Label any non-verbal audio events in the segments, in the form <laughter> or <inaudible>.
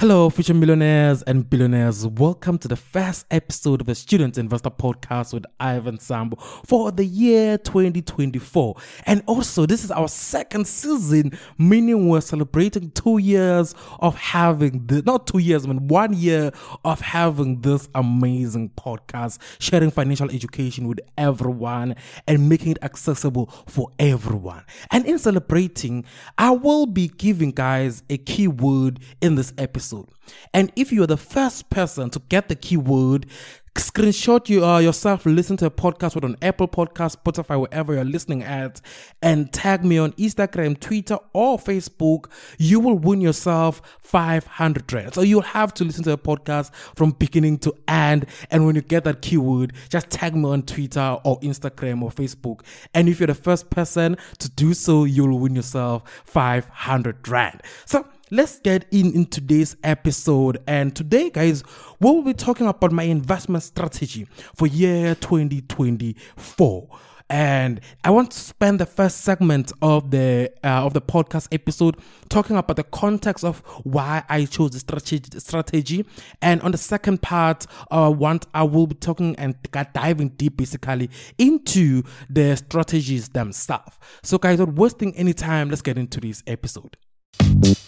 Hello, future millionaires and billionaires. Welcome to the first episode of the Student Investor Podcast with Ivyn Sambo for the year 2024. And also, this is our second season, meaning we're celebrating two years of having the, not two years, I mean, one year of having this amazing podcast, sharing financial education with everyone and making it accessible for everyone. And in celebrating, I will be giving guys a keyword in this episode episode. And if you're the first person to get the keyword, screenshot you uh, yourself listen to a podcast with on apple podcast spotify wherever you're listening at and tag me on instagram twitter or facebook. You will win yourself 500 rand. So you'll have to listen to a podcast from beginning to end. And when you get that keyword just tag me on twitter or instagram or facebook. And if you're the first person to do so you'll win yourself 500 rand. So let's get in in today's episode and today guys we will be talking about my investment strategy for year 2024 and I want to spend the first segment of the uh, of the podcast episode talking about the context of why I chose the strategy, strategy. and on the second part, uh, want I will be talking and diving deep basically into the strategies themselves. So, guys, not wasting any time, let's get into this episode.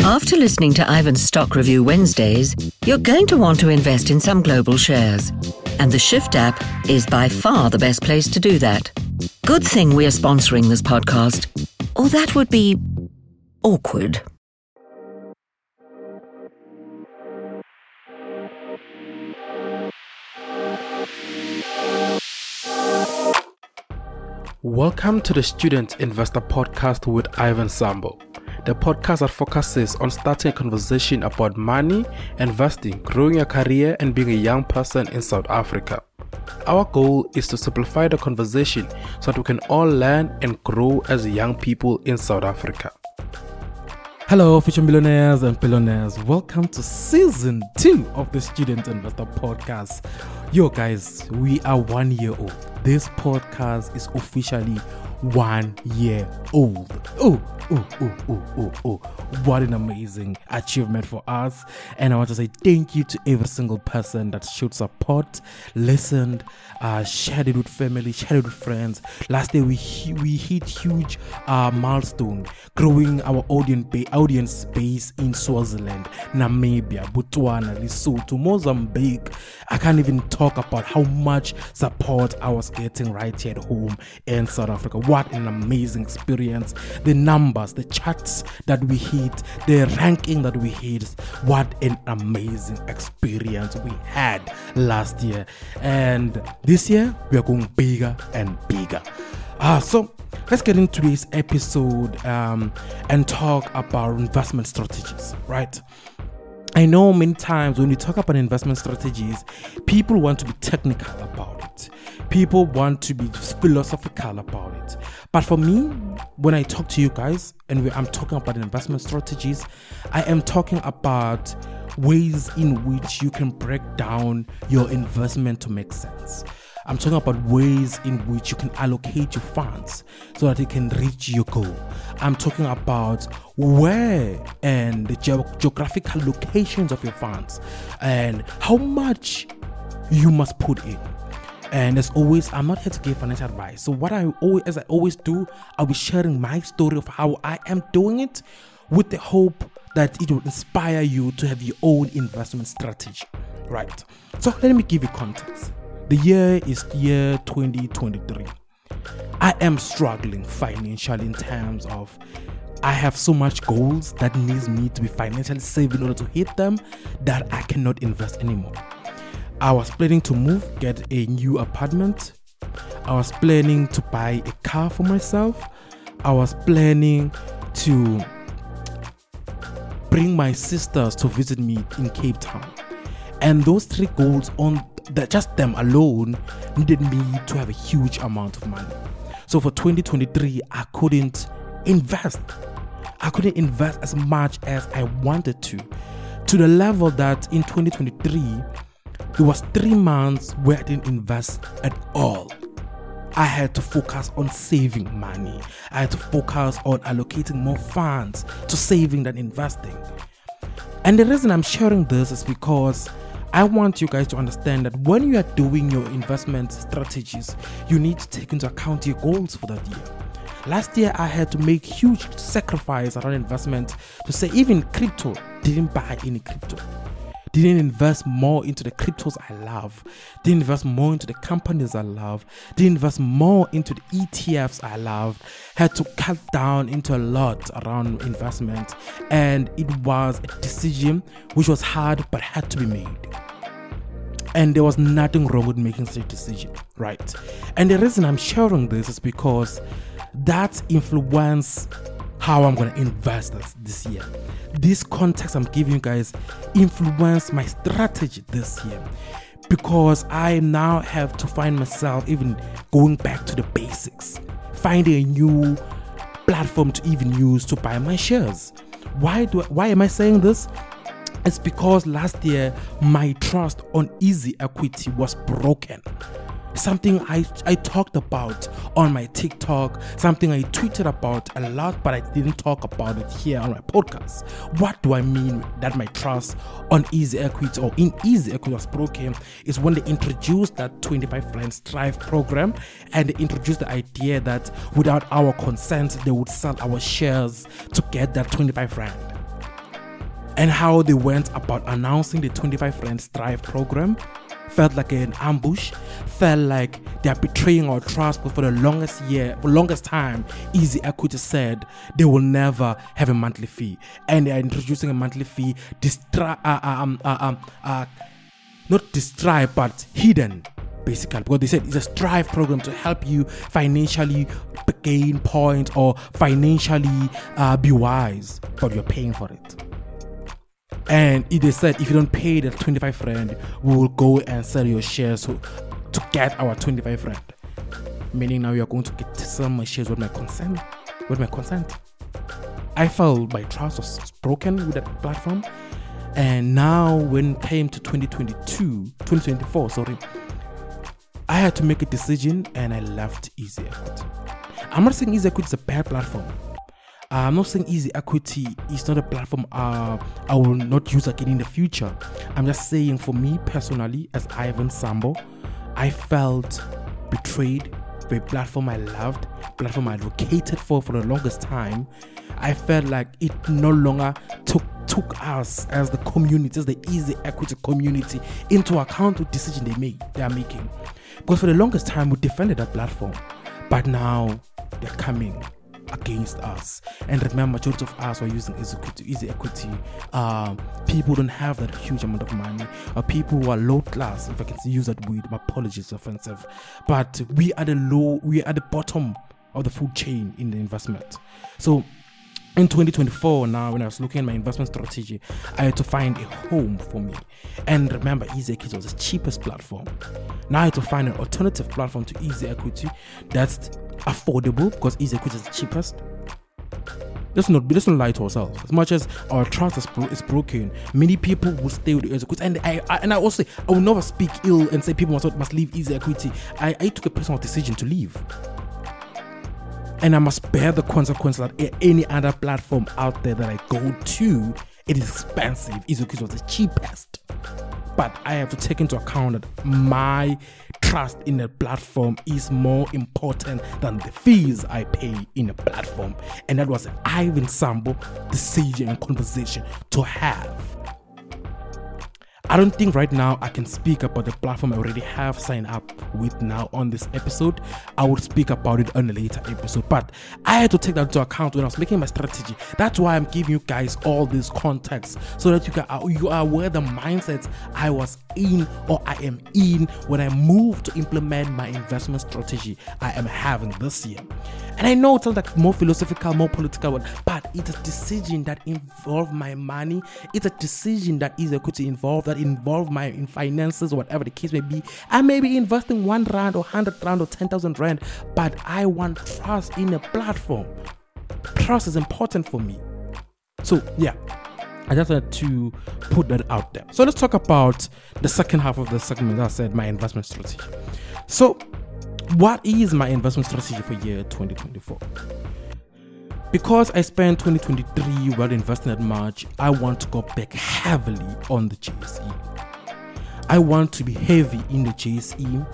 After listening to Ivyn's Stock Review Wednesdays, you're going to want to invest in some global shares. And the Shyft app is by far the best place to do that. Good thing we are sponsoring this podcast, or that would be awkward. Welcome to the Student Investor Podcast with Ivyn Sambo the podcast that focuses on starting a conversation about money, investing, growing your career, and being a young person in South Africa. Our goal is to simplify the conversation so that we can all learn and grow as young people in South Africa. Hello, future millionaires and billionaires. Welcome to season two of the Student Investor Podcast. Yo, guys, we are one year old. This podcast is officially one year old. Oh, oh, oh, oh, oh, oh. What an amazing achievement for us. And I want to say thank you to every single person that showed support, listened, uh, shared it with family, shared it with friends. Last day we we hit huge uh, milestone, growing our audience ba- audience base in Swaziland, Namibia, Botswana, Lesotho, Mozambique. I can't even talk about how much support I was getting right here at home in South Africa. What an amazing experience! The numbers, the charts that we hit, the ranking that we hit. What an amazing experience we had last year, and this year, we are going bigger and bigger. Uh, so, let's get into this episode um, and talk about investment strategies, right? I know many times when we talk about investment strategies, people want to be technical about it. People want to be philosophical about it. But for me, when I talk to you guys and I'm talking about investment strategies, I am talking about ways in which you can break down your investment to make sense. I'm talking about ways in which you can allocate your funds so that you can reach your goal. I'm talking about where and the ge- geographical locations of your funds and how much you must put in. And as always, I'm not here to give financial advice. So what I always, as I always do, I'll be sharing my story of how I am doing it with the hope that it will inspire you to have your own investment strategy. Right. So let me give you context. The year is year 2023. I am struggling financially in terms of I have so much goals that needs me to be financially safe in order to hit them that I cannot invest anymore. I was planning to move, get a new apartment. I was planning to buy a car for myself. I was planning to bring my sisters to visit me in Cape Town. And those three goals on that just them alone needed me to have a huge amount of money. So for 2023, I couldn't invest. I couldn't invest as much as I wanted to, to the level that in 2023, there was three months where I didn't invest at all. I had to focus on saving money. I had to focus on allocating more funds to saving than investing. And the reason I'm sharing this is because I want you guys to understand that when you are doing your investment strategies, you need to take into account your goals for that year. Last year, I had to make huge sacrifice around investment to say even crypto didn't buy any crypto didn't invest more into the cryptos I love, didn't invest more into the companies I love, didn't invest more into the ETFs I love, had to cut down into a lot around investment. And it was a decision which was hard but had to be made. And there was nothing wrong with making such a decision, right? And the reason I'm sharing this is because that influence how I'm to invest this year. This context I'm giving you guys influence my strategy this year because I now have to find myself even going back to the basics, finding a new platform to even use to buy my shares. Why do I, why am I saying this? It's because last year my trust on easy equity was broken something I, I talked about on my TikTok, something I tweeted about a lot, but I didn't talk about it here on my podcast. What do I mean that my trust on Easy Equity or in Easy Equity was broken is when they introduced that 25 Friends Thrive program and they introduced the idea that without our consent, they would sell our shares to get that 25 Friend and how they went about announcing the 25 Friends Thrive program felt like an ambush, felt like they're betraying our trust. But for the longest year, for longest time, Easy Equity said they will never have a monthly fee, and they are introducing a monthly fee. Distra- uh, uh um, uh, um, uh, not described, but hidden basically because they said it's a Thrive program to help you financially gain points or financially uh, be wise but you're paying for it and they said if you don't pay the 25 rand, we will go and sell your shares to, to get our 25 rand. Meaning now you are going to get some shares with my consent. With my consent. I felt my trust was broken with that platform. And now when it came to 2022, 2024, sorry, I had to make a decision and I left Easy. I'm not saying Easy is a bad platform. Uh, I'm not saying Easy Equity is not a platform uh, I will not use again in the future. I'm just saying for me personally, as Ivyn Sambo, I felt betrayed by a platform I loved, platform I advocated for for the longest time. I felt like it no longer took took us as the community, as the Easy Equity community, into account with decision they make they are making. Because for the longest time we defended that platform, but now they're coming against us. And remember, majority of us are using easy equity. Uh, people don't have that huge amount of money. Or people who are low class, if I can use that word, my apologies, offensive. But we are the low, we are the bottom of the food chain in the investment. So in 2024 now when i was looking at my investment strategy i had to find a home for me and remember easy equity was the cheapest platform now i had to find an alternative platform to easy equity that's affordable because easy equity is the cheapest let's not let's not lie to ourselves. As much as our trust is, is broken, many people will stay with equity. And I, I, and I also I will never speak ill and say people must must leave easy equity. I, I took a personal decision to leave and I must bear the consequences that any other platform out there that I go to, it is expensive. Izukis was the cheapest. But I have to take into account that my trust in a platform is more important than the fees I pay in a platform. And that was an Ivyn Sambo decision and conversation to have. I don't think right now I can speak about the platform I already have signed up with now on this episode. I will speak about it on a later episode, but I had to take that into account when I was making my strategy. That's why I'm giving you guys all this context so that you can uh, you are aware the mindset I was in or I am in when I move to implement my investment strategy I am having this year. And I know it's like more philosophical, more political, one, but it's a decision that involves my money. It's a decision that is equity involved that involve my in finances, or whatever the case may be. I may be investing one rand or hundred rand or ten thousand rand, but I want trust in a platform. Trust is important for me. So yeah, I just wanted to put that out there. So let's talk about the second half of the segment. I said my investment strategy. So, what is my investment strategy for year 2024? Because I spent 2023 well investing at March, I want to go back heavily on the JSE. I want to be heavy in the JSE.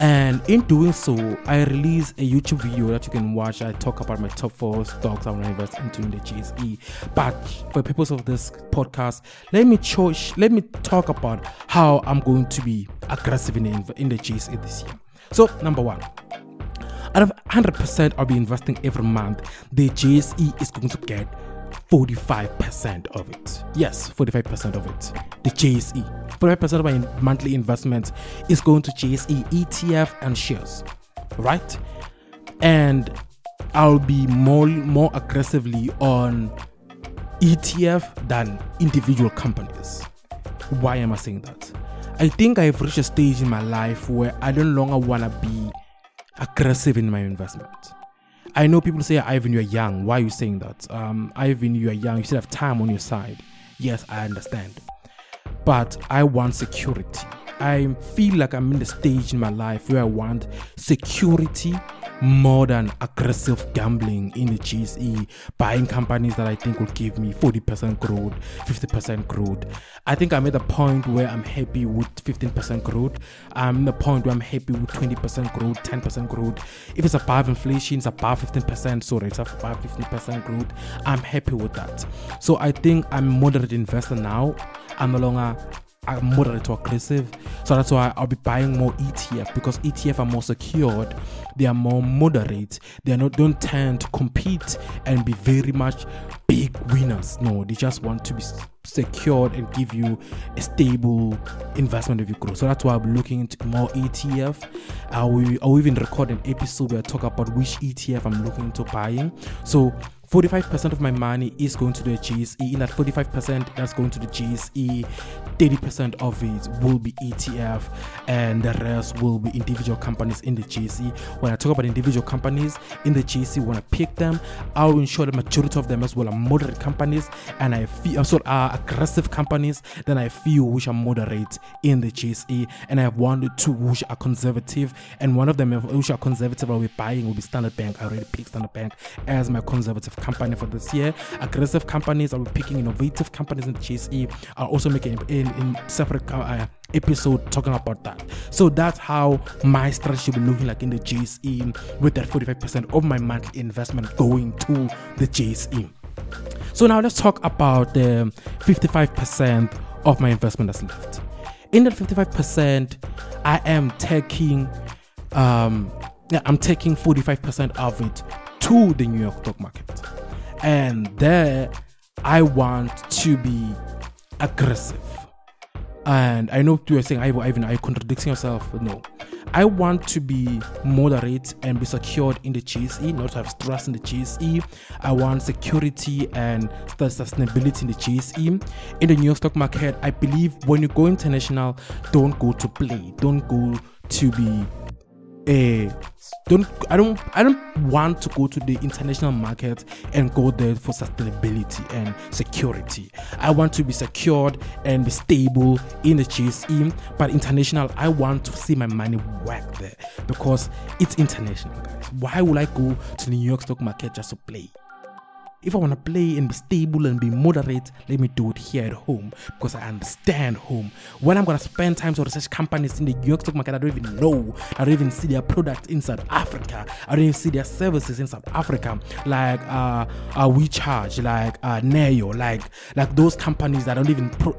And in doing so, I release a YouTube video that you can watch. I talk about my top four stocks I want to invest into in the JSE. But for the purpose of this podcast, let me cho- let me talk about how I'm going to be aggressive in the, in the JSE this year. So, number one, out of 100% I'll be investing every month, the JSE is going to get 45% of it. Yes, 45% of it. The JSE. 45% of my monthly investment is going to JSE, ETF, and shares. Right? And I'll be more more aggressively on ETF than individual companies. Why am I saying that? I think I've reached a stage in my life where I no longer want to be aggressive in my investment. I know people say, Ivyn, you're young. Why are you saying that? Um, Ivyn, you're young. You still have time on your side. Yes, I understand. But I want security. I feel like I'm in the stage in my life where I want security more than aggressive gambling in the JSE, buying companies that I think will give me 40% growth, 50% growth. I think I'm at the point where I'm happy with 15% growth. I'm at the point where I'm happy with 20% growth, 10% growth. If it's above inflation, it's above 15%, so it's above 15% growth. I'm happy with that. So I think I'm a moderate investor now. I'm no longer I'm moderate to aggressive. So that's why I'll be buying more ETF because ETF are more secured, they are more moderate, they are not don't tend to compete and be very much big winners. No, they just want to be secured and give you a stable investment if you grow. So that's why I'm looking into more ETF. I will, I will even record an episode where I talk about which ETF I'm looking into buying. So 45% of my money is going to the JSE. In that 45%, that's going to the JSE, 30% of it will be ETF, and the rest will be individual companies in the JSE. When I talk about individual companies in the JSE, when I pick them, I'll ensure the majority of them as well are moderate companies, and I feel also are aggressive companies. Then I feel which are moderate in the JSE and I have one or two which are conservative, and one of them which are conservative I'll be buying will be Standard Bank. I already picked Standard Bank as my conservative company for this year. Aggressive companies, be picking innovative companies in the JSE. I'll also make in separate uh, episode talking about that. So that's how my strategy will be looking like in the JSE with that 45% of my monthly investment going to the JSE. So now let's talk about the 55% of my investment that's left. In that 55%, I am taking um yeah, I'm taking 45% of it to the New York stock market. And there I want to be aggressive. And I know you are saying, Ivyn, are you contradicting yourself? No. I want to be moderate and be secured in the JSE, not have stress in the JSE. I want security and sustainability in the JSE. In the New York stock market, I believe when you go international, don't go to play, don't go to be a don't I don't I don't want to go to the international market and go there for sustainability and security. I want to be secured and be stable in the JSE, but international I want to see my money work there because it's international, guys. Why would I go to the New York stock market just to play? If I want to play and be stable and be moderate, let me do it here at home because I understand home. When I'm gonna spend time to research companies in the New York stock market, I don't even know. I don't even see their products in South Africa. I don't even see their services in South Africa, like uh, uh WeCharge, like uh, Neo, like like those companies that don't even pro-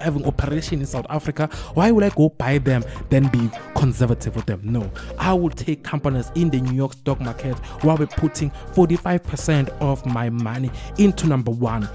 having operation in South Africa. Why would I go buy them then be conservative with them? No, I will take companies in the New York stock market while we're putting 45% of my money into number one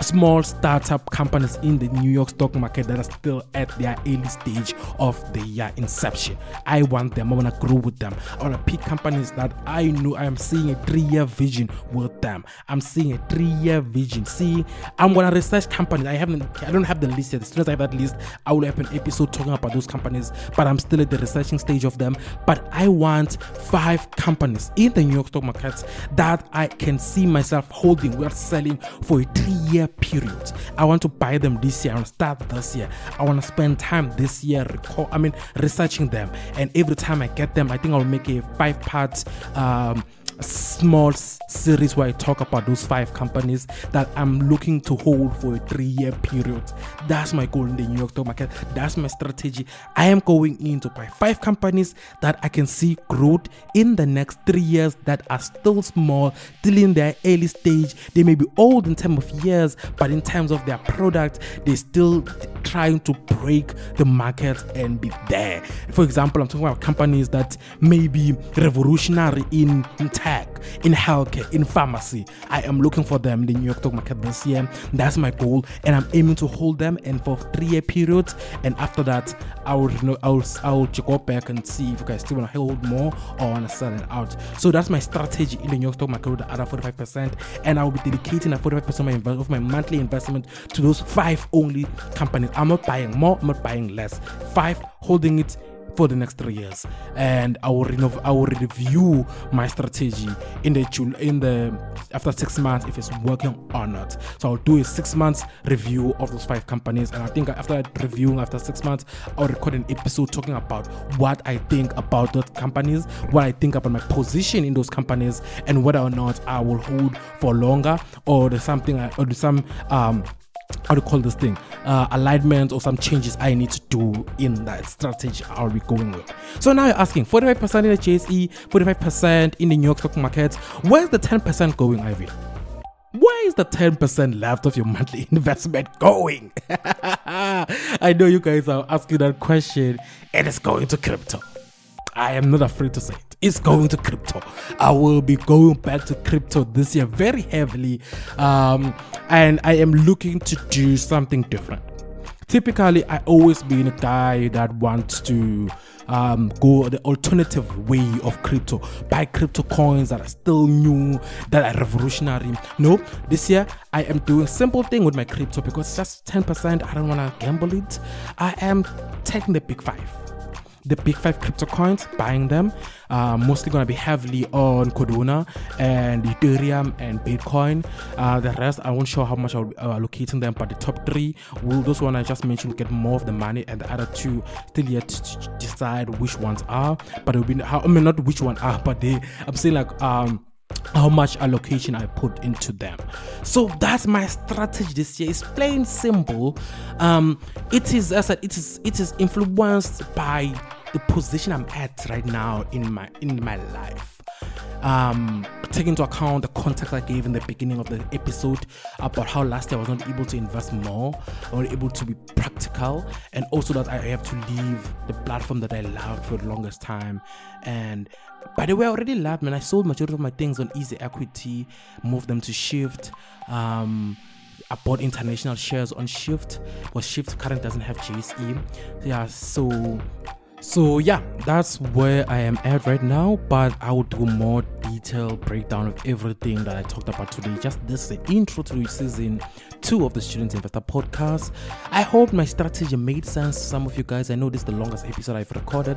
small startup companies in the New York stock market that are still at their early stage of their inception. I want them. I want to grow with them. I want to pick companies that I know I am seeing a three-year vision with them. I'm seeing a three-year vision. See, I'm gonna research companies. I haven't. I don't have the list yet. As soon as I have that list, I will have an episode talking about those companies. But I'm still at the researching stage of them. But I want five companies in the New York stock market that I can see myself holding. We're selling for a three-year period. I want to buy them this year. I want to start this year. I want to spend time this year. Record, I mean, researching them. And every time I get them, I think I'll make a five-part. Um, small series where I talk about those five companies that I'm looking to hold for a three year period. That's my goal in the New York stock market. That's my strategy. I am going in to buy five companies that I can see growth in the next three years that are still small, still in their early stage. They may be old in terms of years, but in terms of their product, they're still trying to break the market and be there. For example, I'm talking about companies that may be revolutionary in, in tech, in healthcare, in pharmacy. I am looking for them in the New York stock market this year. That's my goal, and I'm aiming to hold them and for three year periods. And after that, I will you know I will I will go back and see if you guys still want to hold more or want to sell it out. So that's my strategy in the New York stock market with the other 45%, and I will be dedicating a 45% of my, invest- of my monthly investment to those five only companies. I'm not buying more, I'm not buying less. Five, holding it for the next three years, and I will renov- I will review my strategy in the in the after six months if it's working or not. So I'll do a six months review of those five companies, and I think after that reviewing after six months, I'll record an episode talking about what I think about those companies, what I think about my position in those companies, and whether or not I will hold for longer or there's something or there's some um how to call this thing uh, alignment or some changes I need to do in that strategy I'll be going with. So now you're asking 45% in the JSE, 45% in the New York stock market. Where's the 10% going, Ivy? Where is the 10% left of your monthly <laughs> investment going? <laughs> I know you guys are asking that question. It is going to crypto. I am not afraid to say it. It's going to crypto. I will be going back to crypto this year very heavily. Um, and I am looking to do something different. Typically, I always been a guy that wants to um, go the alternative way of crypto, buy crypto coins that are still new, that are revolutionary. No, this year I am doing simple thing with my crypto because it's just 10%. I don't want to gamble it. I am taking the big five the big five crypto coins, buying them. Uh, mostly going to be heavily on Cardano and Ethereum and Bitcoin. Uh, the rest, I won't show how much I'll be uh, allocating them, but the top three will, those one I just mentioned, will get more of the money, and the other two still yet to decide which ones are. But it will be, I mean, not which one are, but they, I'm saying like, um, how much allocation I put into them. So that's my strategy this year. It's plain simple. Um, it is as I said, it is it is influenced by the position I'm at right now in my in my life. Um, take into account the context I gave in the beginning of the episode about how last year I was not able to invest more I was able to be practical, and also that I have to leave the platform that I loved for the longest time. And by the way, I already left, man. I sold majority of my things on Easy Equity, moved them to Shyft. Um, I bought international shares on Shyft, but Shyft currently doesn't have JSE. Yeah, so so yeah, that's where I am at right now. But I will do more detailed breakdown of everything that I talked about today. Just this is the intro to season two of the Student Investor Podcast. I hope my strategy made sense to some of you guys. I know this is the longest episode I've recorded,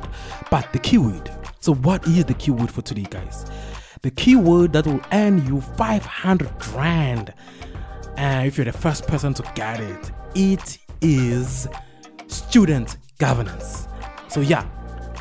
but the keyword. So what is the keyword for today, guys? The keyword that will earn you 500 grand. And if you're the first person to get it, it is student governance. So yeah,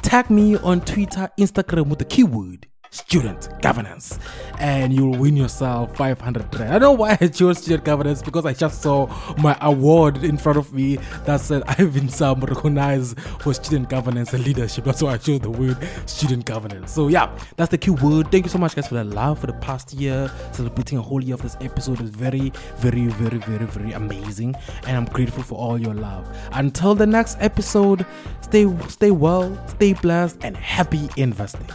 tag me on Twitter, Instagram with the keyword student governance and you'll win yourself 500 rand. I don't know why I chose student governance because I just saw my award in front of me that said I've been some recognized for student governance and leadership. That's why I chose the word student governance. So yeah, that's the key word. Thank you so much guys for the love for the past year. Celebrating a whole year of this episode is very, very, very, very, very amazing. And I'm grateful for all your love. Until the next episode, stay stay well, stay blessed, and happy investing.